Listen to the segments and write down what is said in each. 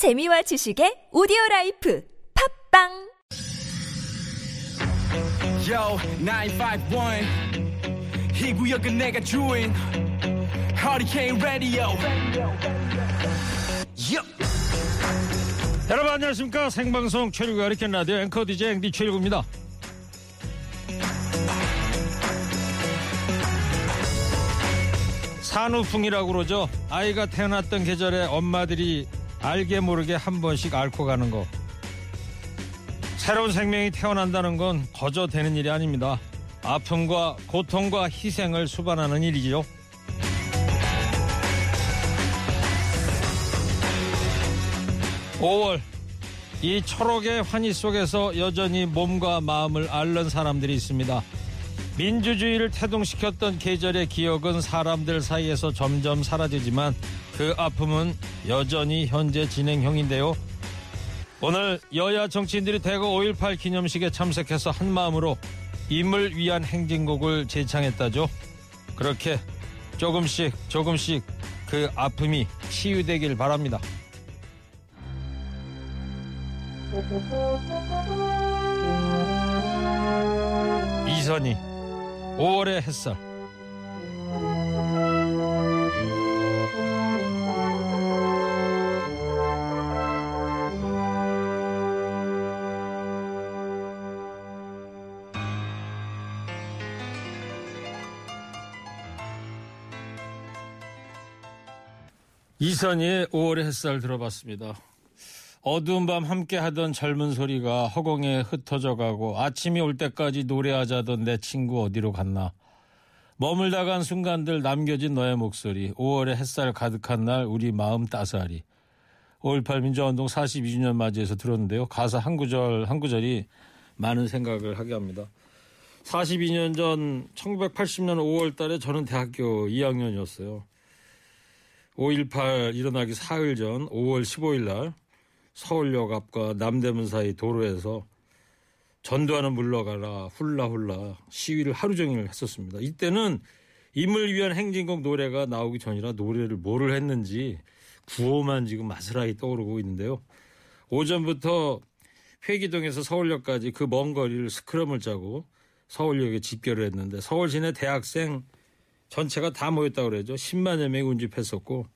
재미와 지식의 오디오 라이프 팟빵 Yo, 951. 이 구역은 내가 주인. Hurricane Radio. Yo. 여러분 안녕하십니까 생방송 최일구 허리케인 라디오 앵커 DJ 앵디 최일구입니다 산후풍이라고 그러죠 아이가 태어났던 계절에 엄마들이 알게 모르게 한 번씩 앓고 가는 거. 새로운 생명이 태어난다는 건 거저 되는 일이 아닙니다. 아픔과 고통과 희생을 수반하는 일이죠 (5월) 이 초록의 환희 속에서 여전히 몸과 마음을 앓는 사람들이 있습니다. 민주주의를 태동시켰던 계절의 기억은 사람들 사이에서 점점 사라지지만 그 아픔은 여전히 현재 진행형인데요. 오늘 여야 정치인들이 대거 5.18 기념식에 참석해서 한마음으로 임을 위한 행진곡을 제창했다죠. 그렇게 조금씩 조금씩 그 아픔이 치유되길 바랍니다. 이선희 5월의 햇살 이선희의 5월의 햇살 들어봤습니다. 어두운 밤 함께 하던 젊은 소리가 허공에 흩어져 가고 아침이 올 때까지 노래하자던 내 친구 어디로 갔나. 머물다 간 순간들 남겨진 너의 목소리. 5월의 햇살 가득한 날 우리 마음 따스하리. 5.18 민주화운동 42주년 맞이해서 들었는데요. 가사 한 구절 한 구절이 많은 생각을 하게 합니다. 42년 전 1980년 5월 달에 저는 대학교 2학년이었어요. 5.18 일어나기 사흘 전 5월 15일 날 서울역 앞과 남대문 사이 도로에서 전두환은 물러가라 훌라훌라 시위를 하루 종일 했었습니다. 이때는 임을 위한 행진곡 노래가 나오기 전이라 노래를 뭐를 했는지 구호만 지금 마스라이 떠오르고 있는데요. 오전부터 회기동에서 서울역까지 그 먼 거리를 스크럼을 짜고 서울역에 집결을 했는데 서울 시내 대학생 전체가 다 모였다고 그러죠. 10만여 명이 운집했었고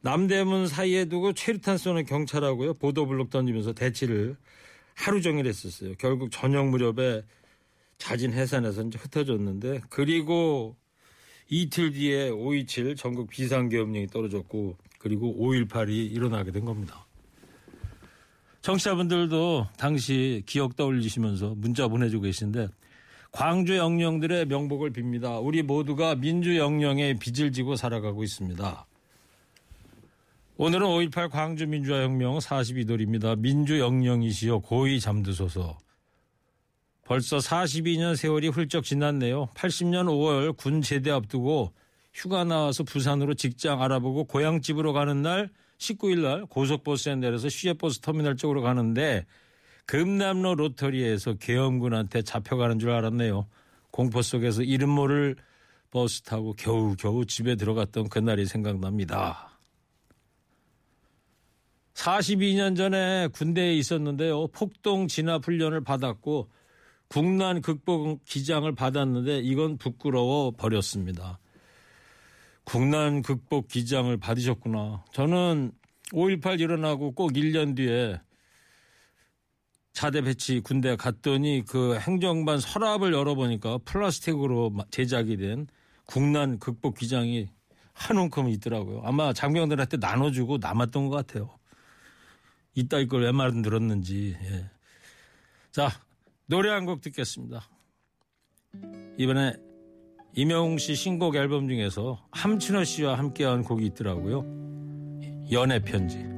남대문 사이에 두고 최루탄 쏘는 경찰하고요. 보도블록 던지면서 대치를 하루 종일 했었어요. 결국 저녁 무렵에 자진 해산해서 이제 흩어졌는데 그리고 이틀 뒤에 5.27 전국 비상계엄령이 떨어졌고 그리고 5.18이 일어나게 된 겁니다. 청취자분들도 당시 기억 떠올리시면서 문자 보내주고 계신데 광주 영령들의 명복을 빕니다. 우리 모두가 민주 영령의 빚을 지고 살아가고 있습니다. 오늘은 5.18 광주 민주화 혁명 42돌입니다. 민주 영령이시여 고이 잠드소서. 벌써 42년 세월이 훌쩍 지났네요. 80년 5월 군 제대 앞두고 휴가 나와서 부산으로 직장 알아보고 고향집으로 가는 날 19일 날 고속버스에 내려서 시외버스 터미널 쪽으로 가는데 금남로 로터리에서 계엄군한테 잡혀가는 줄 알았네요. 공포 속에서 이름 모를 버스 타고 겨우겨우 집에 들어갔던 그날이 생각납니다. 42년 전에 군대에 있었는데요. 폭동 진압 훈련을 받았고 국난 극복 기장을 받았는데 이건 부끄러워 버렸습니다. 국난 극복 기장을 받으셨구나. 저는 5.18 일어나고 꼭 1년 뒤에 차대 배치 군대 갔더니 그 행정반 서랍을 열어보니까 플라스틱으로 제작이 된 국난 극복 기장이 한 움큼 있더라고요. 아마 장병들한테 나눠주고 남았던 것 같아요. 이따위 걸왜 말은 들었는지. 예. 자, 노래 한 곡 듣겠습니다. 이번에 임영웅 씨 신곡 앨범 중에서 함춘호 씨와 함께한 곡이 있더라고요. 연애 편지.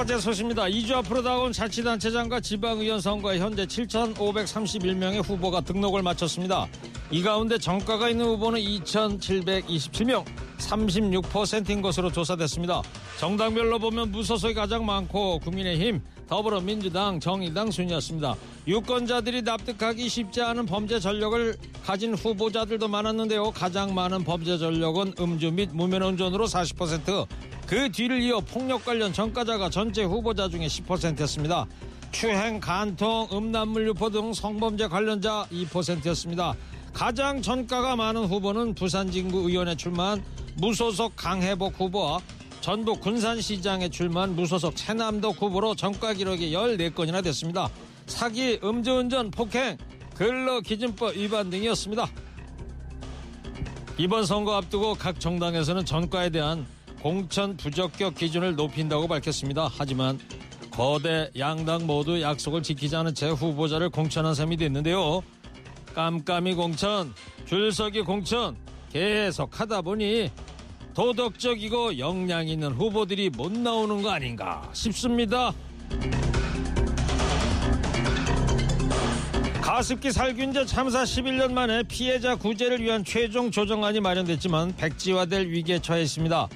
번째 소식입니다. 2주 앞으로 다가온 자치단체장과 지방의원 선거에 현재 7,531명의 후보가 등록을 마쳤습니다. 이 가운데 정가가 있는 후보는 2,727명, 36%인 것으로 조사됐습니다. 정당별로 보면 무소속이 가장 많고 국민의힘, 더불어민주당, 정의당 순이었습니다. 유권자들이 납득하기 쉽지 않은 범죄 전력을 가진 후보자들도 많았는데요. 가장 많은 범죄 전력은 음주 및 무면운전으로 40%, 그 뒤를 이어 폭력 관련 전과자가 전체 후보자 중에 10%였습니다. 추행, 간통, 음란물 유포 등 성범죄 관련자 2%였습니다. 가장 전가가 많은 후보는 부산진구 의원에 출마한 무소속 강해복 후보와 전북 군산시장에 출마한 무소속 최남덕 후보로 전과 기록이 14건이나 됐습니다. 사기, 음주운전, 폭행, 근로기준법 위반 등이었습니다. 이번 선거 앞두고 각 정당에서는 전과에 대한 공천 부적격 기준을 높인다고 밝혔습니다. 하지만 거대 양당 모두 약속을 지키지 않은 채 후보자를 공천한 셈이 됐는데요. 깜깜이 공천, 줄서기 공천 계속 하다 보니 도덕적이고 역량 있는 후보들이 못 나오는 거 아닌가 싶습니다. 가습기 살균제 참사 11년 만에 피해자 구제를 위한 최종 조정안이 마련됐지만 백지화될 위기에 처해 있습니다.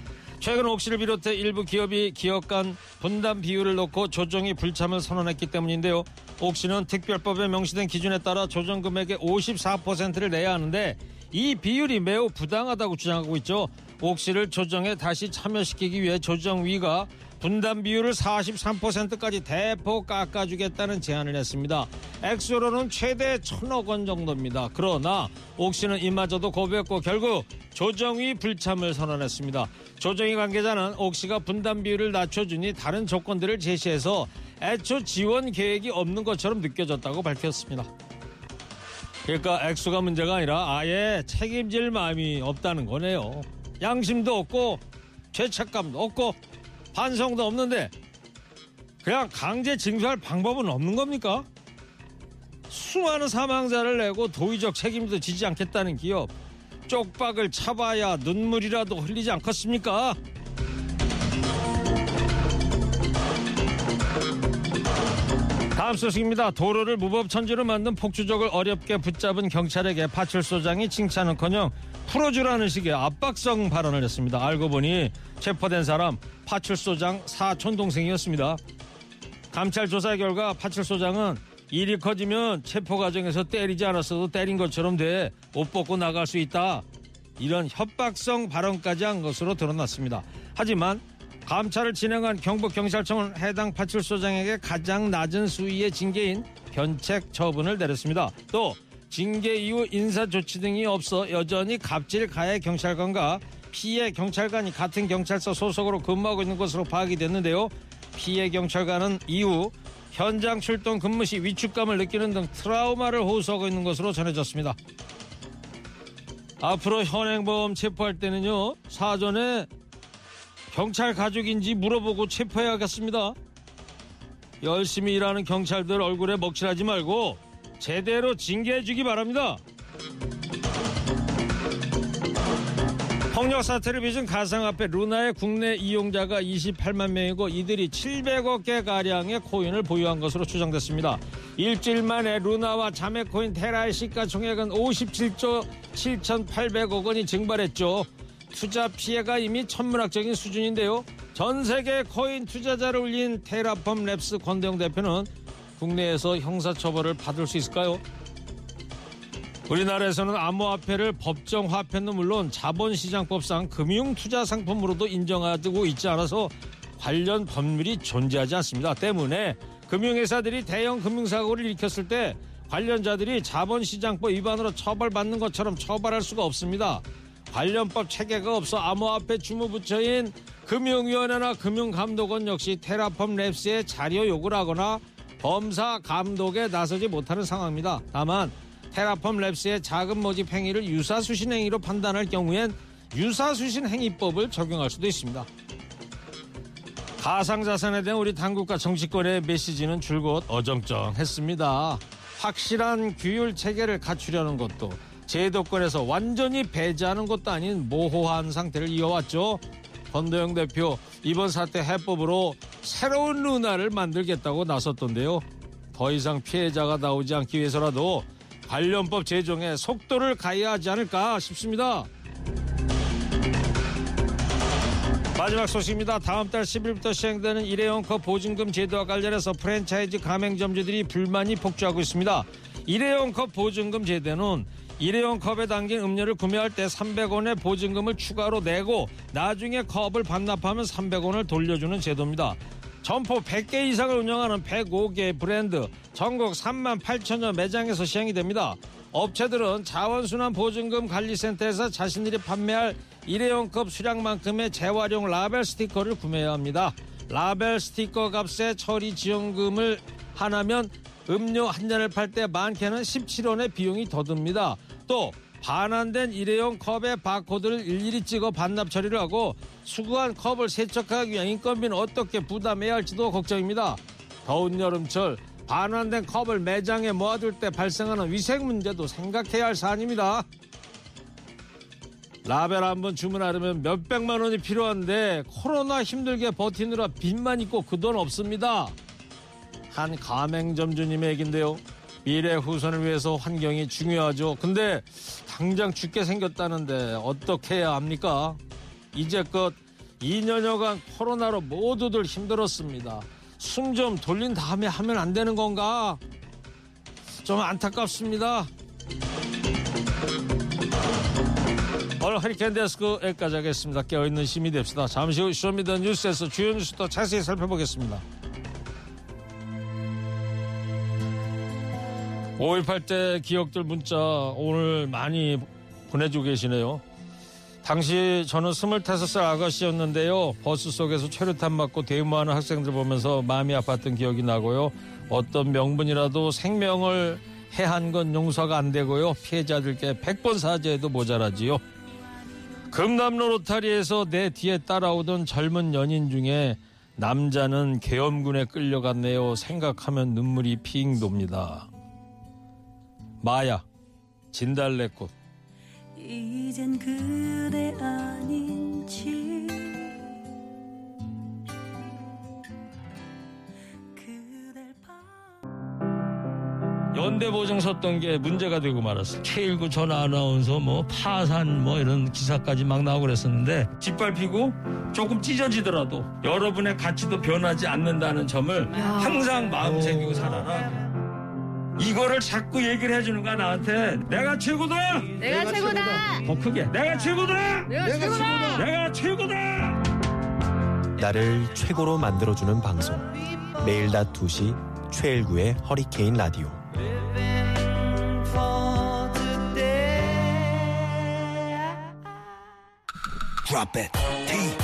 최근 옥시를 비롯해 일부 기업이 기업 간 분담 비율을 놓고 조정이 불참을 선언했기 때문인데요. 옥시는 특별법에 명시된 기준에 따라 조정 금액의 54%를 내야 하는데 이 비율이 매우 부당하다고 주장하고 있죠. 옥시를 조정에 다시 참여시키기 위해 조정위가 분담 비율을 43%까지 대폭 깎아주겠다는 제안을 했습니다. 액수로는 최대 천억 원 정도입니다. 그러나 옥시는 이마저도 고백했고 결국 조정위 불참을 선언했습니다. 조정위 관계자는 옥시가 분담 비율을 낮춰주니 다른 조건들을 제시해서 애초 지원 계획이 없는 것처럼 느껴졌다고 밝혔습니다. 그러니까 액수가 문제가 아니라 아예 책임질 마음이 없다는 거네요. 양심도 없고 죄책감도 없고 반성도 없는데 그냥 강제 징수할 방법은 없는 겁니까? 수많은 사망자를 내고 도의적 책임도 지지 않겠다는 기업 쪽박을 차봐야 눈물이라도 흘리지 않겠습니까? 다음 소식입니다. 도로를 무법 천지로 만든 폭주족을 어렵게 붙잡은 경찰에게 파출소장이 칭찬은커녕 풀어주라는 식의 압박성 발언을 했습니다. 알고 보니 체포된 사람 파출소장 사촌 동생이었습니다. 감찰 조사 결과 파출소장은 일이 커지면 체포 과정에서 때리지 않았어도 때린 것처럼 돼 옷 벗고 나갈 수 있다. 이런 협박성 발언까지 한 것으로 드러났습니다. 하지만 감찰을 진행한 경북경찰청은 해당 파출소장에게 가장 낮은 수위의 징계인 변책 처분을 내렸습니다. 또 징계 이후 인사 조치 등이 없어 여전히 갑질 가해 경찰관과 피해 경찰관이 같은 경찰서 소속으로 근무하고 있는 것으로 파악이 됐는데요. 피해 경찰관은 이후 현장 출동 근무 시 위축감을 느끼는 등 트라우마를 호소하고 있는 것으로 전해졌습니다. 앞으로 현행범 체포할 때는요 사전에 경찰 가족인지 물어보고 체포해야겠습니다. 열심히 일하는 경찰들 얼굴에 먹칠하지 말고 제대로 징계해주기 바랍니다. 폭력 사태를 빚은 가상화폐 루나의 국내 이용자가 28만 명이고 이들이 700억 개 가량의 코인을 보유한 것으로 추정됐습니다. 일주일 만에 루나와 자매 코인 테라의 시가총액은 57조 7,800억 원이 증발했죠. 투자 피해가 이미 천문학적인 수준인데요. 전 세계 코인 투자자를 울린 테라폼 랩스 권도형 대표는 국내에서 형사처벌을 받을 수 있을까요? 우리나라에서는 암호화폐를 법정 화폐는 물론 자본시장법상 금융투자 상품으로도 인정하고 있지 않아서 관련 법률이 존재하지 않습니다. 때문에 금융회사들이 대형 금융사고를 일으켰을 때 관련자들이 자본시장법 위반으로 처벌받는 것처럼 처벌할 수가 없습니다. 관련법 체계가 없어 암호화폐 주무부처인 금융위원회나 금융감독원 역시 테라펌 랩스의 자료 요구를 하거나 범사 감독에 나서지 못하는 상황입니다. 다만 테라펌 랩스의 자금 모집 행위를 유사수신 행위로 판단할 경우엔 유사수신 행위법을 적용할 수도 있습니다. 가상자산에 대한 우리 당국과 정치권의 메시지는 줄곧 어정쩡했습니다. 확실한 규율 체계를 갖추려는 것도 제도권에서 완전히 배제하는 것도 아닌 모호한 상태를 이어왔죠. 권도영 대표 이번 사태 해법으로 새로운 루나를 만들겠다고 나섰던데요. 더 이상 피해자가 나오지 않기 위해서라도 관련법 제정에 속도를 가해야 하지 않을까 싶습니다. 마지막 소식입니다. 다음 달 10일부터 시행되는 일회용컵 보증금 제도와 관련해서 프랜차이즈 가맹점주들이 불만이 폭주하고 있습니다. 일회용컵 보증금 제도는 일회용 컵에 담긴 음료를 구매할 때 300원의 보증금을 추가로 내고 나중에 컵을 반납하면 300원을 돌려주는 제도입니다. 점포 100개 이상을 운영하는 105개 브랜드 전국 3만 8천여 매장에서 시행이 됩니다. 업체들은 자원순환 보증금 관리센터에서 자신들이 판매할 일회용 컵 수량만큼의 재활용 라벨 스티커를 구매해야 합니다. 라벨 스티커 값에 처리 지원금을 하나면 음료 한 잔을 팔 때 많게는 17원의 비용이 더 듭니다. 또 반환된 일회용 컵의 바코드를 일일이 찍어 반납 처리를 하고 수거한 컵을 세척하기 위한 인건비는 어떻게 부담해야 할지도 걱정입니다. 더운 여름철 반환된 컵을 매장에 모아둘 때 발생하는 위생 문제도 생각해야 할 사안입니다. 라벨 한 번 주문하려면 몇백만 원이 필요한데 코로나 힘들게 버티느라 빚만 있고 그 돈 없습니다. 한 가맹점주님의 얘긴데요. 미래 후손을 위해서 환경이 중요하죠. 근데 당장 죽게 생겼다는데 어떻게 해야 합니까? 이제껏 2년여간 코로나로 모두들 힘들었습니다. 숨 좀 돌린 다음에 하면 안 되는 건가? 좀 안타깝습니다. 오늘 허리케인 데스크 여기까지 하겠습니다. 깨어있는 시민이 됩시다. 잠시 후 Show Me the 뉴스에서 주요 뉴스도 자세히 살펴보겠습니다. 5.18 때 기억들 문자 오늘 많이 보내주고 계시네요. 당시 저는 25살 아가씨였는데요. 버스 속에서 최루탄 맞고 대모하는 학생들 보면서 마음이 아팠던 기억이 나고요. 어떤 명분이라도 생명을 해한 건 용서가 안 되고요. 피해자들께 100번 사죄해도 모자라지요. 금남로 로타리에서 내 뒤에 따라오던 젊은 연인 중에 남자는 계엄군에 끌려갔네요. 생각하면 눈물이 핑 돕니다. 마야 진달래꽃 이젠 그대 아닌지 연대보증 섰던 게 문제가 되고 말았어. K19 전 아나운서 뭐 파산 뭐 이런 기사까지 막 나오고 그랬었는데 짓밟히고 조금 찢어지더라도 여러분의 가치도 변하지 않는다는 점을 항상 마음 새기고 살아라. 이거를 자꾸 얘기를 해주는 거야 나한테. 내가 최고다! 내가 최고다. 더 크게. 내가 최고다! 내가 최고다. 내가 최고다! 나를 최고로 만들어주는 방송. 매일 낮 2시 최일구의 허리케인 라디오. Drop it. TBS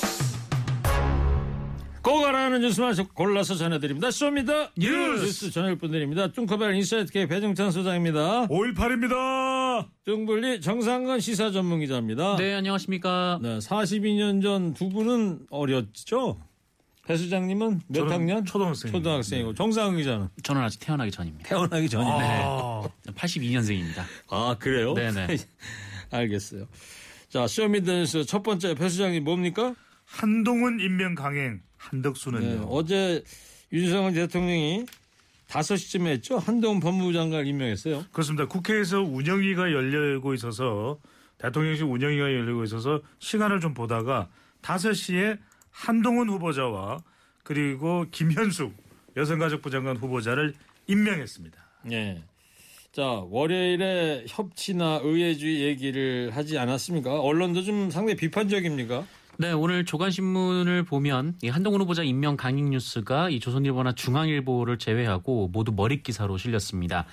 꼭 알아야 하는 뉴스만 골라서 전해드립니다. Show Me the 뉴스, 뉴스 전할 분들입니다. 뚱커벨 인사이트K 배종찬 소장입니다. 5.18입니다. 뚱블리 정상근 시사 전문기자입니다. 네, 안녕하십니까. 네, 42년 전 두 분은 어렸죠? 배 수장님은 몇 학년? 초등학생입니다. 초등학생이고 정상근 기자는 저는 아직 태어나기 전입니다. 태어나기 전이네. 아, 82년생입니다. 아 그래요? 네네. 알겠어요. 자 쇼미더뉴스 첫 번째 배 수장님 뭡니까? 한동훈 임명 강행 네, 한덕수는요. 어제 윤석열 대통령이 5시쯤에 했죠? 한동훈 법무부 장관을 임명했어요. 그렇습니다. 국회에서 운영위가 열리고 있어서 대통령실 운영위가 열리고 있어서 시간을 좀 보다가 5시에 한동훈 후보자와 그리고 김현숙 여성가족부 장관 후보자를 임명했습니다. 예. 자, 월요일에 협치나 의회주의 얘기를 하지 않았습니까? 언론도 좀 상당히 비판적입니까? 네, 오늘 조간신문을 보면 이 한동훈 후보자 임명 강행 뉴스가 이 조선일보나 중앙일보를 제외하고 모두 머릿 기사로 실렸습니다.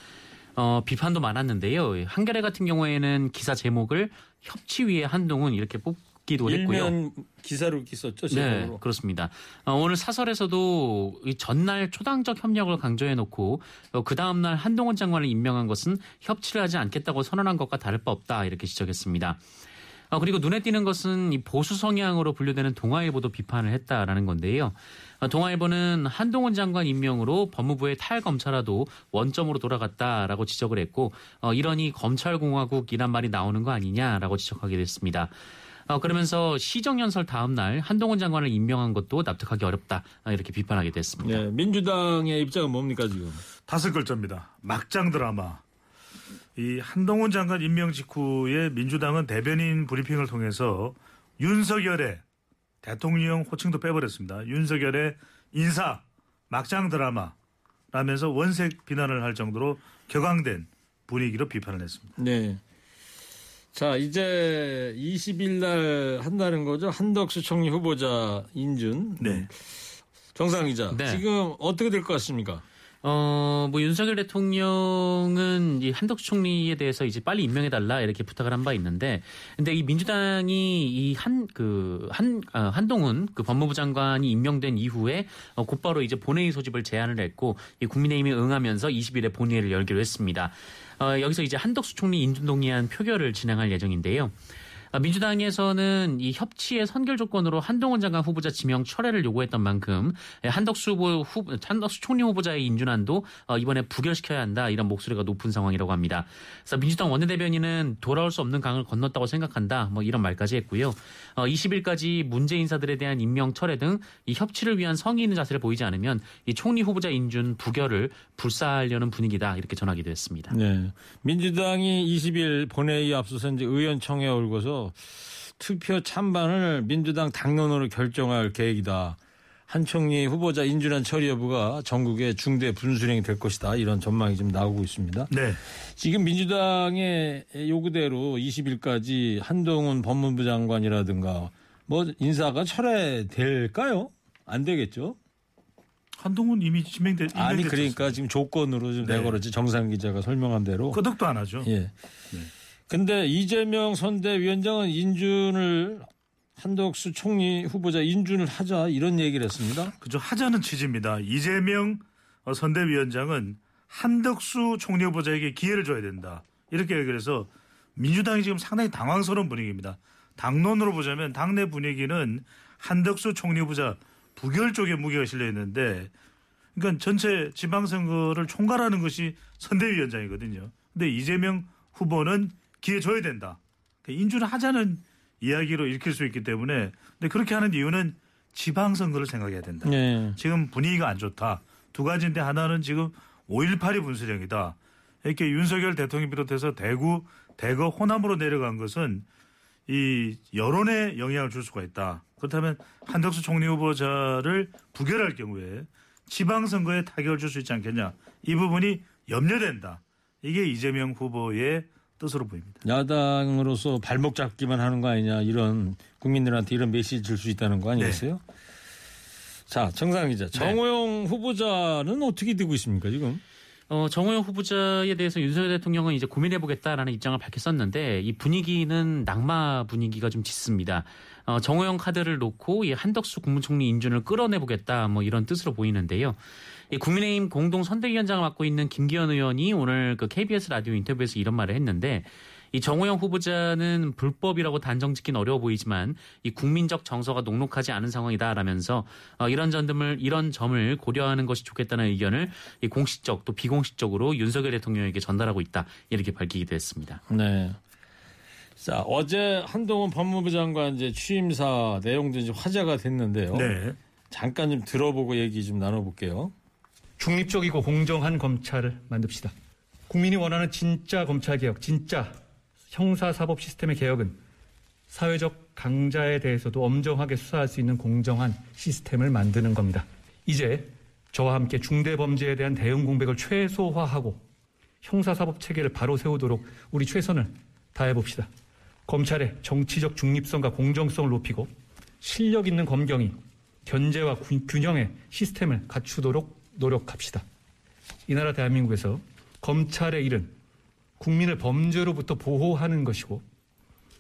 어, 비판도 많았는데요. 한겨레 같은 경우에는 기사 제목을 협치 위에 한동훈 이렇게 뽑, 받기도 했고요. 기사로 있었죠. 네, 제목으로. 그렇습니다. 어, 오늘 사설에서도 이 전날 초당적 협력을 강조해놓고 어, 그 다음 날 한동훈 장관을 임명한 것은 협치를 하지 않겠다고 선언한 것과 다를 바 없다 이렇게 지적했습니다. 어, 그리고 눈에 띄는 것은 이 보수 성향으로 분류되는 동아일보도 비판을 했다라는 건데요. 어, 동아일보는 한동훈 장관 임명으로 법무부의 탈검찰화도 원점으로 돌아갔다라고 지적을 했고 어, 이러니 검찰공화국이란 말이 나오는 거 아니냐라고 지적하게 됐습니다. 어, 그러면서 시정연설 다음 날 한동훈 장관을 임명한 것도 납득하기 어렵다 어, 이렇게 비판하게 됐습니다. 네, 민주당의 입장은 뭡니까 지금? 다섯 글자입니다. 막장 드라마. 이 한동훈 장관 임명 직후에 민주당은 대변인 브리핑을 통해서 윤석열의 대통령 호칭도 빼버렸습니다. 윤석열의 인사 막장 드라마라면서 원색 비난을 할 정도로 격앙된 분위기로 비판을 했습니다. 네. 자, 이제 20일 날 한다는 거죠. 한덕수 총리 후보자 인준. 네. 정상 기자. 네. 지금 어떻게 될 것 같습니까? 어, 뭐 윤석열 대통령은 이 한덕수 총리에 대해서 이제 빨리 임명해 달라 이렇게 부탁을 한 바 있는데, 근데 이 민주당이 이한그 한 한동훈 그 법무부 장관이 임명된 이후에 어, 곧바로 이제 본회의 소집을 제안을 했고, 이 국민의힘이 응하면서 20일에 본회의를 열기로 했습니다. 어, 여기서 이제 한덕수 총리 인준 동의안 표결을 진행할 예정인데요. 아, 민주당에서는 이 협치의 선결 조건으로 한동훈 장관 후보자 지명 철회를 요구했던 만큼 예, 한덕수 후보 후, 한덕수 총리 후보자의 인준안도 어, 이번에 부결시켜야 한다 이런 목소리가 높은 상황이라고 합니다. 그래서 민주당 원내대변인은 돌아올 수 없는 강을 건넜다고 생각한다 뭐 이런 말까지 했고요. 어, 20일까지 문제 인사들에 대한 임명 철회 등 이 협치를 위한 성의 있는 자세를 보이지 않으면 이 총리 후보자 인준 부결을 불사하려는 분위기다 이렇게 전하기도 했습니다. 네. 민주당이 20일 본회의 앞서서 이제 의원청에 올고서 투표 찬반을 민주당 당론으로 결정할 계획이다. 한 총리 후보자 인준안 처리 여부가 전국의 중대 분수령이 될 것이다. 이런 전망이 지금 나오고 있습니다. 네. 지금 민주당의 요구대로 20일까지 한동훈 법무부 장관이라든가 뭐 인사가 철회될까요? 안 되겠죠? 한동훈 이미 지명된 아니 그러니까 지금 조건으로 좀 네. 내걸었지 정상 기자가 설명한 대로. 끄덕도 안 하죠. 예. 근데 이재명 선대위원장은 인준을 한덕수 총리 후보자 인준을 하자 이런 얘기를 했습니다. 그죠 하자는 취지입니다. 이재명 어, 선대위원장은 한덕수 총리 후보자에게 기회를 줘야 된다. 이렇게 얘기를 해서 민주당이 지금 상당히 당황스러운 분위기입니다. 당론으로 보자면 당내 분위기는 한덕수 총리 후보자 부결 쪽에 무게가 실려 있는데 그러니까 전체 지방선거를 총괄하는 것이 선대위원장이거든요. 근데 이재명 후보는 기회 줘야 된다. 그러니까 인준을 하자는 이야기로 읽힐 수 있기 때문에 근데 그렇게 하는 이유는 지방선거를 생각해야 된다. 네. 지금 분위기가 안 좋다. 두 가지인데 하나는 지금 5.18이 분수령이다. 이렇게 윤석열 대통령 비롯해서 대구, 대거 호남으로 내려간 것은 이 여론에 영향을 줄 수가 있다. 그렇다면 한덕수 총리 후보자를 부결할 경우에 지방선거에 타격을 줄 수 있지 않겠냐. 이 부분이 염려된다. 이게 이재명 후보의 뜻으로 보입니다. 야당으로서 발목 잡기만 하는 거 아니냐 이런 국민들한테 이런 메시지 줄 수 있다는 거 아니겠어요? 자, 정상 기자. 정호영 후보자는 어떻게 되고 있습니까, 지금? 어, 정호영 후보자에 대해서 윤석열 대통령은 이제 고민해보겠다라는 입장을 밝혔었는데 이 분위기는 낙마 분위기가 좀 짙습니다. 어, 정호영 카드를 놓고 이 한덕수 국무총리 인준을 끌어내보겠다 뭐 이런 뜻으로 보이는데요. 이 국민의힘 공동 선대위원장을 맡고 있는 김기현 의원이 오늘 그 KBS 라디오 인터뷰에서 이런 말을 했는데 이 정호영 후보자는 불법이라고 단정 짓긴 어려워 보이지만 이 국민적 정서가 녹록하지 않은 상황이다라면서 어, 이런 점을 이런 점을 고려하는 것이 좋겠다는 의견을 이 공식적 또 비공식적으로 윤석열 대통령에게 전달하고 있다 이렇게 밝히기도 했습니다. 네. 자, 어제 한동훈 법무부 장관 이제 취임사 내용도 이제 화제가 됐는데요. 네. 잠깐 좀 들어보고 얘기 좀 나눠볼게요. 중립적이고 공정한 검찰을 만듭시다. 국민이 원하는 진짜 검찰 개혁, 진짜 형사사법 시스템의 개혁은 사회적 강자에 대해서도 엄정하게 수사할 수 있는 공정한 시스템을 만드는 겁니다. 이제 저와 함께 중대범죄에 대한 대응 공백을 최소화하고 형사사법 체계를 바로 세우도록 우리 최선을 다해봅시다. 검찰의 정치적 중립성과 공정성을 높이고 실력 있는 검경이 견제와 균- 균형의 시스템을 갖추도록 노력합시다. 이 나라 대한민국에서 검찰의 일은 국민을 범죄로부터 보호하는 것이고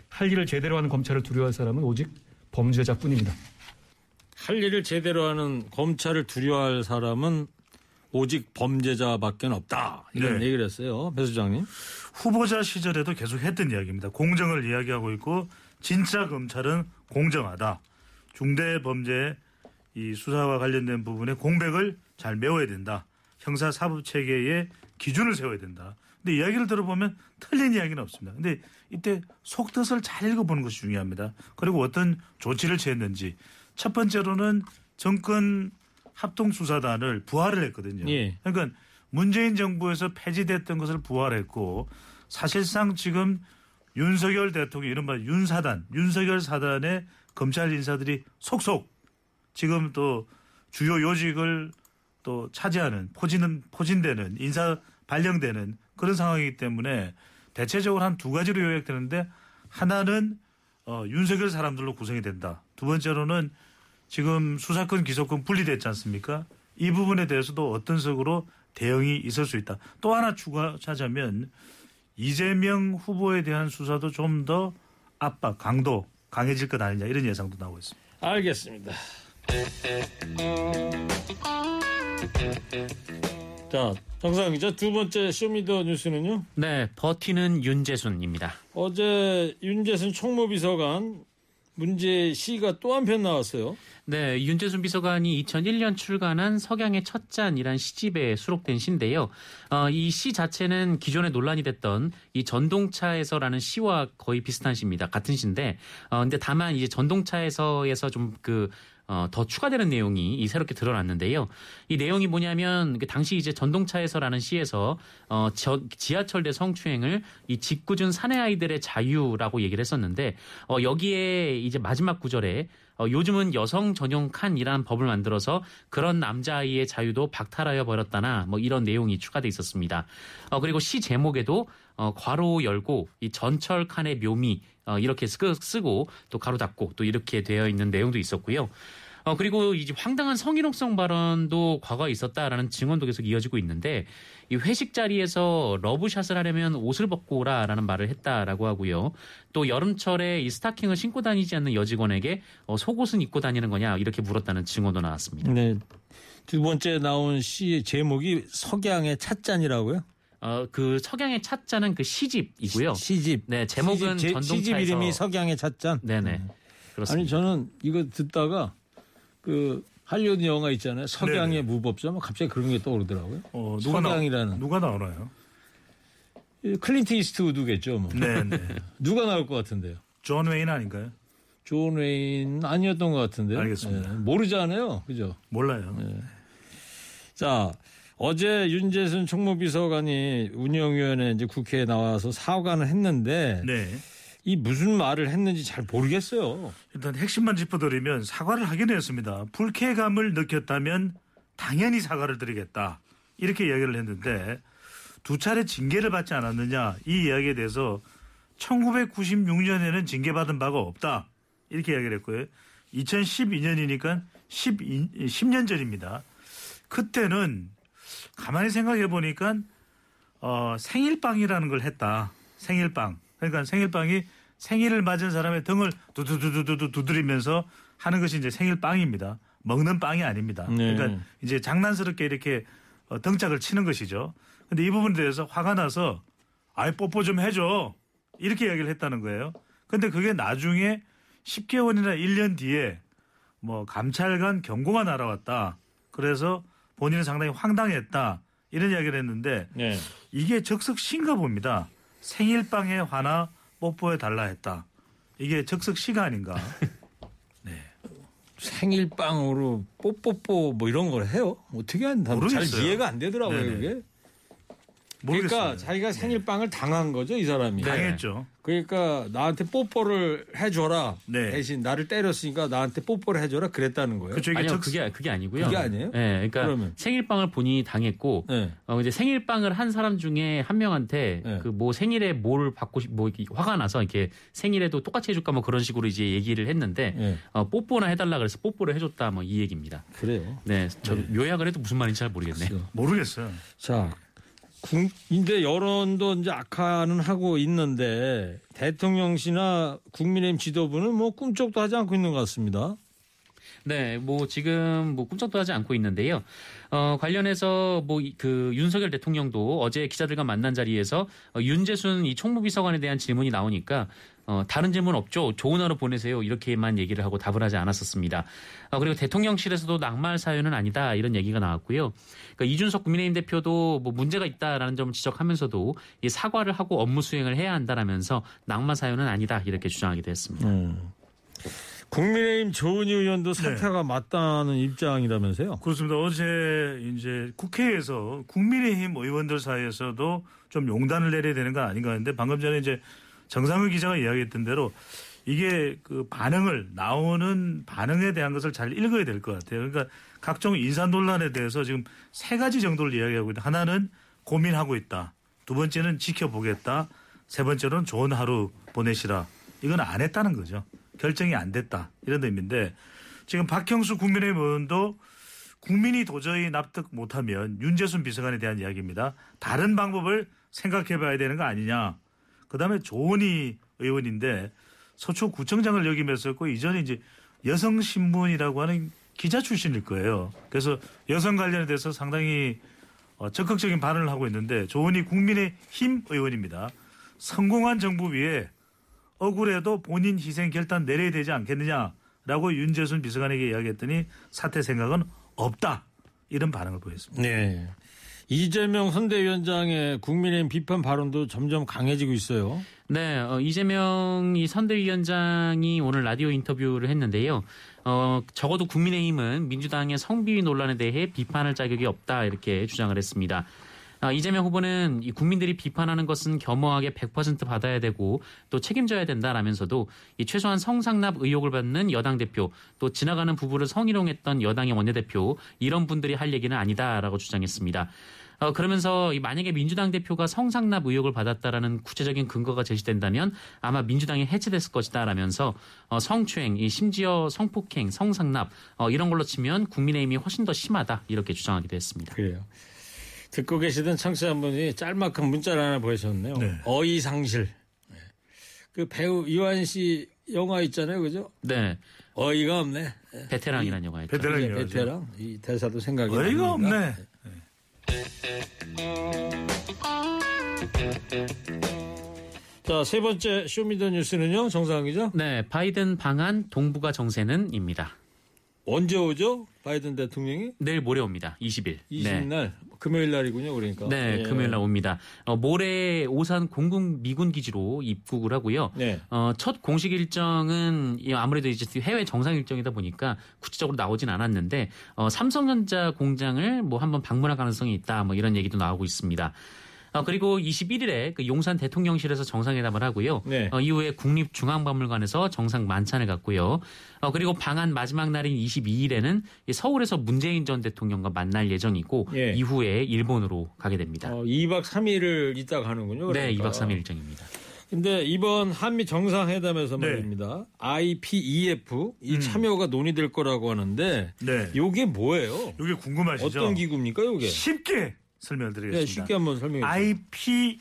할 일을 제대로 하는 검찰을 두려워할 사람은 오직 범죄자뿐입니다. 할 일을 제대로 하는 검찰을 두려워할 사람은 오직 범죄자밖에 없다. 이런 네. 얘기를 했어요. 배 수장님. 후보자 시절에도 계속 했던 이야기입니다. 공정을 이야기하고 있고 진짜 검찰은 공정하다. 중대 범죄 이 수사와 관련된 부분에 공백을 잘 메워야 된다. 형사 사법 체계의 기준을 세워야 된다. 근데 이야기를 들어보면 틀린 이야기는 없습니다. 근데 이때 속뜻을 잘 읽어보는 것이 중요합니다. 그리고 어떤 조치를 취했는지 첫 번째로는 정권 합동 수사단을 부활을 했거든요. 예. 그러니까 문재인 정부에서 폐지됐던 것을 부활했고 사실상 지금 윤석열 대통령 이른바 윤사단, 윤석열 사단의 검찰 인사들이 속속 지금 또 주요 요직을 또 차지하는 포진은 포진되는 인사 발령되는 그런 상황이기 때문에 대체적으로 한 두 가지로 요약되는데 하나는 어, 윤석열 사람들로 구성이 된다. 두 번째로는 지금 수사권 기소권 분리됐지 않습니까? 이 부분에 대해서도 어떤 식으로 대응이 있을 수 있다. 또 하나 추가하자면 이재명 후보에 대한 수사도 좀 더 압박, 강도 강해질 것 아니냐 이런 예상도 나오고 있습니다. 알겠습니다. 자, 정상근 기자 두 번째 Show Me the 뉴스는요. 네, 버티는 윤재순입니다. 어제 윤재순 총무비서관 문제 시가 또 한 편 나왔어요. 네, 윤재순 비서관이 2001년 출간한 석양의 첫 잔이란 시집에 수록된 시인데요. 어, 이 시 자체는 기존에 논란이 됐던 이 전동차에서라는 시와 거의 비슷한 시입니다. 같은 시인데, 어, 근데 다만 이제 전동차에서에서 좀 그, 어, 더 추가되는 내용이 이 새롭게 드러났는데요. 이 내용이 뭐냐면 그 당시 이제 전동차에서라는 시에서 어, 저, 지하철 내 성추행을 이 짓궂은 사내 아이들의 자유라고 얘기를 했었는데 어, 여기에 이제 마지막 구절에 어, 요즘은 여성 전용 칸이라는 법을 만들어서 그런 남자아이의 자유도 박탈하여 버렸다나 뭐 이런 내용이 추가돼 있었습니다. 어, 그리고 시 제목에도 어, 괄호 열고 이 전철 칸의 묘미 어, 이렇게 쓰, 쓰고 또 가로 닫고 또 이렇게 되어 있는 내용도 있었고요. 어, 그리고 이제 황당한 성희롱성 발언도 과거에 있었다라는 증언도 계속 이어지고 있는데 이 회식 자리에서 러브샷을 하려면 옷을 벗고 오라라는 말을 했다라고 하고요. 또 여름철에 이 스타킹을 신고 다니지 않는 여직원에게 어, 속옷은 입고 다니는 거냐 이렇게 물었다는 증언도 나왔습니다. 네. 두 번째 나온 시 제목이 석양의 찻잔이라고요? 어, 그 석양의 찻잔은 그 시집이고요. 시 집. 네, 제목은 시집, 제- 전동차에서 시집 이름이 석양의 찻잔. 네 네. 그렇습니다. 아니 저는 이거 듣다가 그 할리우드 영화 있잖아요. 석양의 무법자. 뭐 갑자기 그런 게 떠오르더라고요. 어, 누가 나, 석양이라는 누가 나오나요? 클린트 이스트우드겠죠. 뭐. 네, 네. 누가 나올 것 같은데요? 존 웨인 아닌가요? 존 웨인 아니었던 것 같은데요. 알겠습니다. 예, 모르잖아요. 그죠? 몰라요. 자, 어제 윤재순 총무비서관이 운영위원회 이제 국회에 나와서 사과는 했는데 네. 이 무슨 말을 했는지 잘 모르겠어요. 일단 핵심만 짚어드리면 사과를 하긴 했습니다. 불쾌감을 느꼈다면 당연히 사과를 드리겠다. 이렇게 이야기를 했는데 두 차례 징계를 받지 않았느냐 이 이야기에 대해서 1996년에는 징계받은 바가 없다. 이렇게 이야기를 했고요. 2012년이니까 12, 10년 전입니다. 그때는 가만히 생각해 보니까 어, 생일빵이라는 걸 했다. 생일빵. 그러니까 생일빵이 생일을 맞은 사람의 등을 두두두두두 두드리면서 하는 것이 이제 생일빵입니다. 먹는 빵이 아닙니다. 네. 그러니까 이제 장난스럽게 이렇게 어, 등짝을 치는 것이죠. 근데 이 부분에 대해서 화가 나서 아이 뽀뽀 좀 해줘. 이렇게 이야기를 했다는 거예요. 근데 그게 나중에 10개월이나 1년 뒤에 뭐 감찰관 경고가 날아왔다. 그래서 본인은 상당히 황당했다. 이런 이야기를 했는데 네. 이게 적석시인가 봅니다. 생일빵에 화나 뽀뽀해 달라 했다. 이게 적석시가 아닌가. 생일빵으로 뽀뽀뽀 뭐 이런 걸 해요? 어떻게 한다? 잘 모르겠어요. 이해가 안 되더라고요, 네네. 그게. 모르겠어요. 그러니까 자기가 생일빵을 당한 거죠, 이 사람이. 당했죠. 그러니까 나한테 뽀뽀를 해줘라. 네. 대신 나를 때렸으니까 나한테 뽀뽀를 해줘라 그랬다는 거예요. 이게 아니요, 적 그게 그게 아니고요. 그게 아니에요? 네, 그러니까 그러면? 생일빵을 본인이 당했고 네. 어, 이제 생일빵을 한 사람 중에 한 명한테 네. 그뭐 생일에 뭘 받고 싶, 뭐 이렇게 화가 나서 이렇게 생일에도 똑같이 해줄까 뭐 그런 식으로 이제 얘기를 했는데 네. 어, 뽀뽀나 해달라 그래서 뽀뽀를 해줬다 뭐 이 얘기입니다. 그래요. 네, 저 요약을 해도 무슨 말인지 잘 모르겠네요. 모르겠어요. 자, 국- 근데 여론도 이제 악화는 하고 있는데 대통령실이나 국민의힘 지도부는 뭐 꿈쩍도 하지 않고 있는 것 같습니다. 네, 뭐 지금 뭐 꿈쩍도 하지 않고 있는데요. 어, 관련해서 뭐 그 윤석열 대통령도 어제 기자들과 만난 자리에서 어, 윤재순 이 총무비서관에 대한 질문이 나오니까 어, 다른 질문 없죠. 좋은 하루 보내세요. 이렇게만 얘기를 하고 답을 하지 않았었습니다. 어, 그리고 대통령실에서도 낙마할 사유는 아니다 이런 얘기가 나왔고요. 그러니까 이준석 국민의힘 대표도 뭐 문제가 있다라는 점을 지적하면서도 이 사과를 하고 업무 수행을 해야 한다라면서 낙마 사유는 아니다 이렇게 주장하기도 했습니다. 국민의힘 조은희 의원도 사퇴가 맞다는 입장이라면서요. 그렇습니다. 어제 이제 국회에서 국민의힘 의원들 사이에서도 좀 용단을 내려야 되는 거 아닌가 하는데 방금 전에 이제 정상훈 기자가 이야기했던 대로 이게 그 반응을 나오는 반응에 대한 것을 잘 읽어야 될 것 같아요. 그러니까 각종 인사 논란에 대해서 지금 세 가지 정도를 이야기하고 있다. 하나는 고민하고 있다. 두 번째는 지켜보겠다. 세 번째로는 좋은 하루 보내시라. 이건 안 했다는 거죠. 결정이 안 됐다. 이런 의미인데 지금 박형수 국민의힘 의원도 국민이 도저히 납득 못하면 윤재순 비서관에 대한 이야기입니다. 다른 방법을 생각해 봐야 되는 거 아니냐. 그다음에 조은희 의원인데 서초구청장을 역임했었고 그 이전에 이제 여성신문이라고 하는 기자 출신일 거예요. 그래서 여성 관련에 대해서 상당히 어, 적극적인 발언을 하고 있는데 조은희 국민의힘 의원입니다. 성공한 정부 위에 억울해도 본인 희생 결단 내려야 되지 않겠느냐라고 윤재순 비서관에게 이야기했더니 사퇴 생각은 없다. 이런 반응을 보였습니다. 네. 이재명 선대위원장의 국민의힘 비판 발언도 점점 강해지고 있어요. 네, 어, 이재명 이 선대위원장이 오늘 라디오 인터뷰를 했는데요. 어, 적어도 국민의힘은 민주당의 성비위 논란에 대해 비판할 자격이 없다 이렇게 주장을 했습니다. 아, 이재명 후보는 이 국민들이 비판하는 것은 겸허하게 100% 받아야 되고 또 책임져야 된다라면서도 이 최소한 성상납 의혹을 받는 여당 대표 또 지나가는 부부를 성희롱했던 여당의 원내대표 이런 분들이 할 얘기는 아니다라고 주장했습니다. 어, 그러면서 이 만약에 민주당 대표가 성상납 의혹을 받았다라는 구체적인 근거가 제시된다면 아마 민주당이 해체됐을 것이다라면서 어, 성추행, 이 심지어 성폭행, 성상납 어, 이런 걸로 치면 국민의힘이 훨씬 더 심하다 이렇게 주장하기도 했습니다. 그래요. 듣고 계시던 청취자 한 분이 짤막한 문자를 하나 보내셨네요. 네. 어이상실. 네. 그 배우 유아인 씨 영화 있잖아요. 그죠? 네, 어이가 없네. 베테랑이라는 영화였죠. 베테랑 이게 영화죠. 베테랑. 이 대사도 생각이 어이가 납니다. 없네. 자, 세 번째 Show Me the 뉴스는요. 정상근 기자. 네, 바이든 방한 동북아 정세는입니다. 언제 오죠? 바이든 대통령이? 내일 모레 옵니다. 20일. 20일 금요일 날이군요. 그러니까. 네, 예. 금요일 날 옵니다. 어, 모레 오산 공군 미군 기지로 입국을 하고요. 네. 어, 첫 공식 일정은 이 아무래도 이제 해외 정상 일정이다 보니까 구체적으로 나오진 않았는데 어, 삼성전자 공장을 뭐 한번 방문할 가능성이 있다. 뭐 이런 얘기도 나오고 있습니다. 어, 그리고 21일에 그 용산 대통령실에서 정상회담을 하고요. 네. 어, 이후에 국립중앙박물관에서 정상 만찬을 갖고요. 어, 그리고 방한 마지막 날인 22일에는 서울에서 문재인 전 대통령과 만날 예정이고 예. 이후에 일본으로 가게 됩니다. 어, 2박 3일을 있다 가는군요. 네, 그러니까. 2박 3일 일정입니다. 근데 이번 한미 정상회담에서 네. 말입니다. IPEF 이 음. 참여가 논의될 거라고 하는데 네. 요게 뭐예요? 이게 궁금하시죠? 어떤 기구입니까, 요게? 쉽게 설명드리겠습니다. 네, 쉽게 한번 설명해 주세요.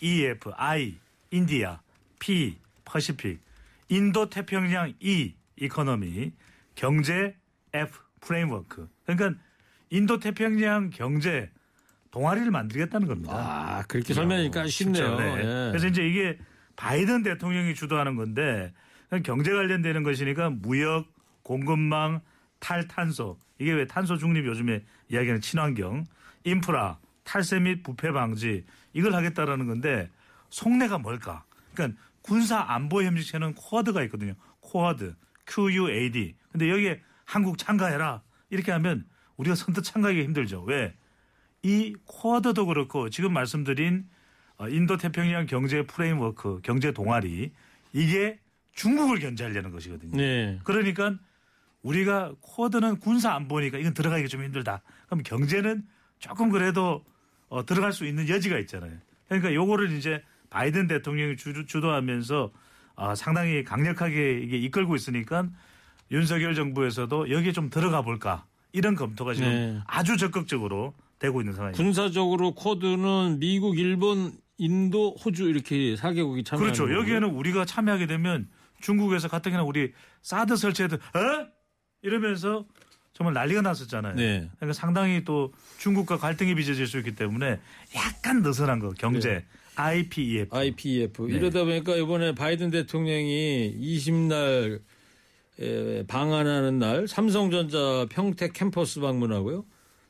IPEF, I, 인디아, P, Pacific, 인도 태평양 E, Economy, 경제, F, Framework. 그러니까 인도 태평양 경제 동아리를 만들겠다는 겁니다. 아, 그렇게 설명하니까 쉽네요. 네. 예. 그래서 이제 이게 바이든 대통령이 주도하는 건데 경제 관련되는 것이니까 무역, 공급망, 탈탄소 이게 왜 탄소 중립 요즘에 이야기하는 친환경, 인프라, 탈세 및 부패 방지 이걸 하겠다라는 건데 속내가 뭘까? 그러니까 군사 안보 협력체는 쿼드가 있거든요. 쿼드, QUAD. 근데 여기에 한국 참가해라 이렇게 하면 우리가 선뜻 참가하기 힘들죠. 왜? 이 쿼드도 그렇고 지금 말씀드린 어, 인도 태평양 경제 프레임워크, 경제 동아리 이게 중국을 견제하려는 것이거든요. 네. 그러니까 우리가 쿼드는 군사 안 보니까 이건 들어가기가 좀 힘들다. 그럼 경제는 조금 그래도 어, 들어갈 수 있는 여지가 있잖아요. 그러니까 요거를 이제 바이든 대통령이 주, 주도하면서 어, 상당히 강력하게 이게 이끌고 있으니까 윤석열 정부에서도 여기에 좀 들어가 볼까 이런 검토가 지금 네. 아주 적극적으로 되고 있는 상황입니다. 군사적으로 쿼드는 미국, 일본, 인도, 호주 이렇게 4개국이 참여하는 그렇죠. 거고요. 여기에는 우리가 참여하게 되면 중국에서 가뜩이나 우리 사드 설치해도 어? 이러면서 정말 난리가 났었잖아요. 네. 그러니까 상당히 또 중국과 갈등이 빚어질 수 있기 때문에 약간 느슨한 거 경제 네. IPEF IPF 네. 이러다 보니까 이번에 바이든 대통령이 20날 방한하는 날 삼성전자 평택 캠퍼스 방문하고요.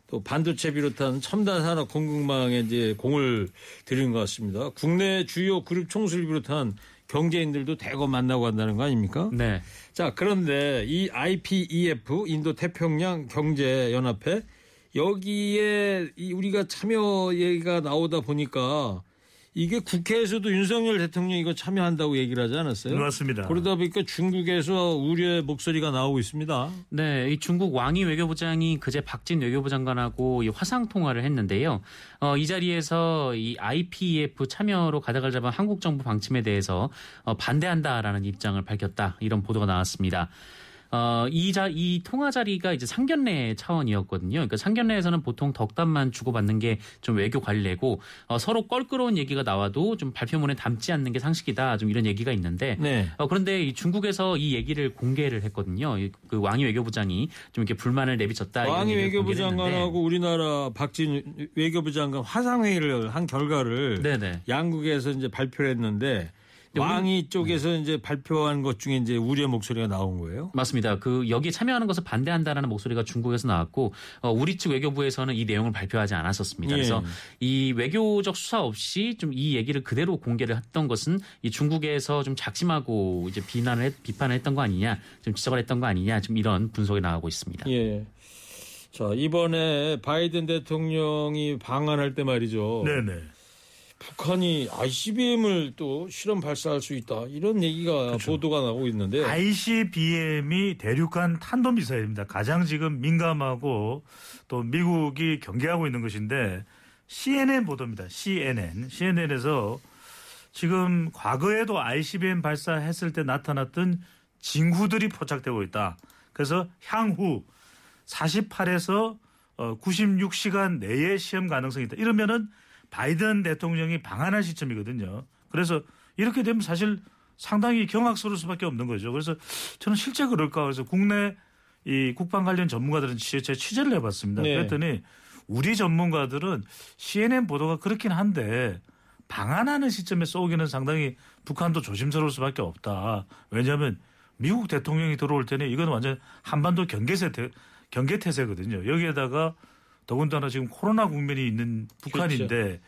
또 반도체 비롯한 첨단 산업 공급망에 이제 공을 들인 것 같습니다. 국내 주요 그룹 총수를 비롯한 경제인들도 대거 만나고 간다는 거 아닙니까? 네. 자, 그런데 이 IPEF 인도 태평양 경제 연합회 여기에 이 우리가 참여 얘기가 나오다 보니까 이게 국회에서도 윤석열 대통령이 이거 참여한다고 얘기를 하지 않았어요? 맞습니다. 그러다 보니까 중국에서 우려의 목소리가 나오고 있습니다. 네, 이 중국 왕이 외교부장이 그제 박진 외교부 장관하고 이 화상 통화를 했는데요. 어, 이 자리에서 이 IPEF 참여로 가닥을 잡은 한국 정부 방침에 대해서 어, 반대한다라는 입장을 밝혔다. 이런 보도가 나왔습니다. 어, 이 자, 이 통화 자리가 이제 상견례 차원이었거든요. 그러니까 상견례에서는 보통 덕담만 주고받는 게 좀 외교 관례고, 어, 서로 껄끄러운 얘기가 나와도 좀 발표문에 담지 않는 게 상식이다. 좀 이런 얘기가 있는데, 네. 어, 그런데 이 중국에서 이 얘기를 공개를 했거든요. 이- 그 왕이 외교부장이 좀 이렇게 불만을 내비쳤다. 왕이 얘기를 외교부. 장관하고 우리나라 박진 외교부 장관 화상회의를 한 결과를 네네. 양국에서 이제 발표를 했는데 왕이 쪽에서 이제 발표한 것 중에 이제 우려 목소리가 나온 거예요. 맞습니다. 그 여기에 참여하는 것을 반대한다라는 목소리가 중국에서 나왔고 어, 우리 측 외교부에서는 이 내용을 발표하지 않았었습니다. 예. 그래서 이 외교적 수사 없이 좀 이 얘기를 그대로 공개를 했던 것은 이 중국에서 좀 작심하고 이제 비난을 했- 비판을 했던 거 아니냐, 좀 지적을 했던 거 아니냐, 좀 이런 분석이 나오고 있습니다. 예. 자, 이번에 바이든 대통령이 방한할 때 말이죠. 네네. 북한이 ICBM을 또 실험 발사할 수 있다. 이런 얘기가 보도가 나오고 있는데. ICBM이 대륙간 탄도 미사일입니다. 가장 지금 민감하고 또 미국이 경계하고 있는 것인데 CNN 보도입니다. CNN. CNN에서 지금 과거에도 ICBM 발사했을 때 나타났던 징후들이 포착되고 있다. 그래서 향후 48에서 96시간 내에 시험 가능성이 있다. 이러면은 바이든 대통령이 방한할 시점이거든요. 그래서 이렇게 되면 사실 상당히 경악스러울 수밖에 없는 거죠. 그래서 저는 실제 그럴까 그래서 국내 이 국방 관련 전문가들은 취- 제가 취재를 해봤습니다. 네. 그랬더니 우리 전문가들은 CNN 보도가 그렇긴 한데 방한하는 시점에 쏘기는 상당히 북한도 조심스러울 수밖에 없다. 왜냐하면 미국 대통령이 들어올 때는 이건 완전 한반도 경계세 경계태세거든요. 여기에다가 더군다나 지금 코로나 국면이 있는 북한인데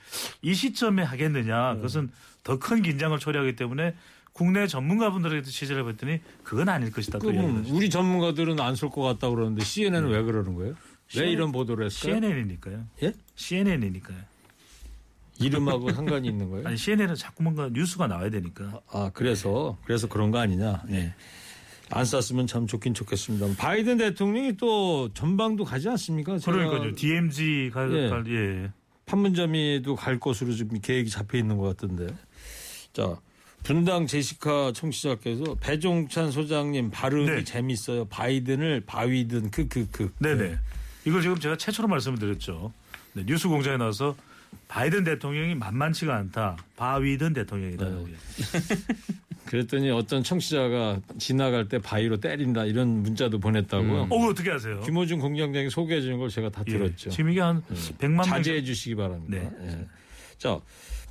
이 시점에 하겠느냐 그것은 더 큰 긴장을 초래하기 때문에 국내 전문가분들에게도 취재를 해봤더니 그건 아닐 것이다. 또 그럼 했어요. 우리 전문가들은 안 쏠 것 같다 그러는데 CNN은 네. 왜 그러는 거예요? 왜 CNN 이런 보도를 했을까요? CNN이니까요. 예? CNN이니까요. 이름하고 상관이 있는 거예요? 아니 CNN은 자꾸 뭔가 뉴스가 나와야 되니까. 아, 그래서 그래서 그런 거 아니냐? 예. 안 쐈으면 참 좋긴 좋겠습니다. 바이든 대통령이 또 전방도 가지 않습니까? 그러니까요. DMZ 갈, 예. 갈 예. 판문점에도 갈 것으로 지금 계획이 잡혀 있는 것 같은데. 자, 분당 제시카 청취자께서 배종찬 소장님 발음이 네. 재밌어요. 바이든을 바위든 크크크. 네네. 이걸 지금 제가 최초로 말씀을 드렸죠. 네, 뉴스 공장에 나와서 바이든 대통령이 만만치가 않다. 바위든 대통령이다. 그랬더니 어떤 청취자가 지나갈 때 바위로 때린다 이런 문자도 보냈다고요. 어, 그거 어떻게 하세요? 김호준 공장장이 소개해 주는 걸 제가 다 예. 들었죠. 지금 이게 한 100만 명. 자제해 주시기 바랍니다. 네. 예. 자,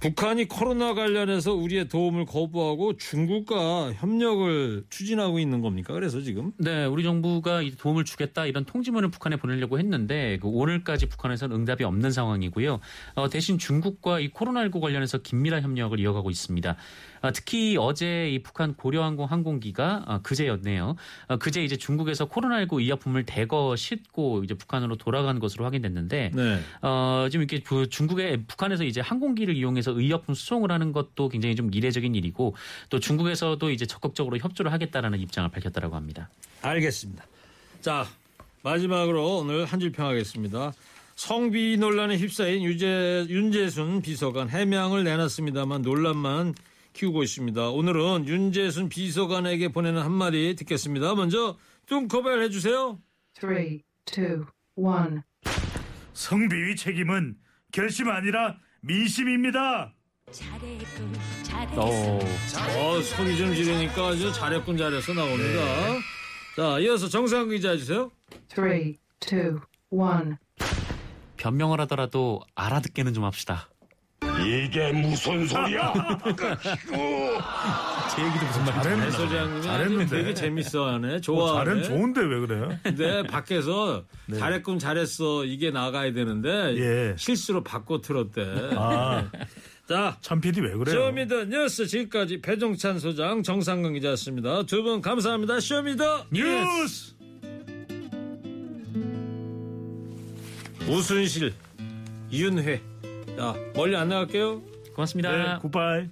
북한이 코로나 관련해서 우리의 도움을 거부하고 중국과 협력을 추진하고 있는 겁니까? 그래서 지금 네, 우리 정부가 이 도움을 주겠다 이런 통지문을 북한에 보내려고 했는데 그 오늘까지 북한에서는 응답이 없는 상황이고요. 어, 대신 중국과 이 코로나19 관련해서 긴밀한 협력을 이어가고 있습니다. 아, 특히 어제 이 북한 고려항공 항공기가 아, 그제였네요. 아, 그제 이제 중국에서 코로나19 의약품을 대거 싣고 이제 북한으로 돌아간 것으로 확인됐는데 네. 어, 지금 이렇게 그 중국의 북한에서 이제 항공기를 이용해서 의약품 수송을 하는 것도 굉장히 좀 이례적인 일이고 또 중국에서도 이제 적극적으로 협조를 하겠다라는 입장을 밝혔다라고 합니다. 알겠습니다. 자, 마지막으로 오늘 한 줄 평하겠습니다. 성비 논란에 휩싸인 유재, 윤재순 비서관 해명을 내놨습니다만 논란만 키우고 있습니다. 오늘은 윤재순 비서관에게 보내는 한마디 듣겠습니다. 먼저 뚱커벨 해주세요. three, two, one. 성비위 책임은 결심 아니라 민심입니다. 잘했군 잘했어 어, 어, 소리 좀 지르니까 아주 잘했군 잘했어 나옵니다. 자, 이어서 정상 기자 해주세요. Three, two, one. 변명을 하더라도 알아듣게는 좀 합시다. 이게 무슨 소리야? 제 얘기도 무슨 말인지 잘했네. 알아요. 소장님이 잘했는데. 되게 재밌어하네. 어, 좋아하네. 잘은 좋은데 왜 그래요? 근데 밖에서 네. 잘했군 잘했어 이게 나가야 되는데 예. 실수로 바꿔 틀었대. 아, 자, 참 PD 왜 그래요? Show Me the 뉴스 지금까지 배종찬 소장 정상근 기자였습니다. 두 분 감사합니다. Show Me the 뉴스. 우순실, 윤회. 자, 멀리 안 나갈게요. 고맙습니다. 네, 굿바이.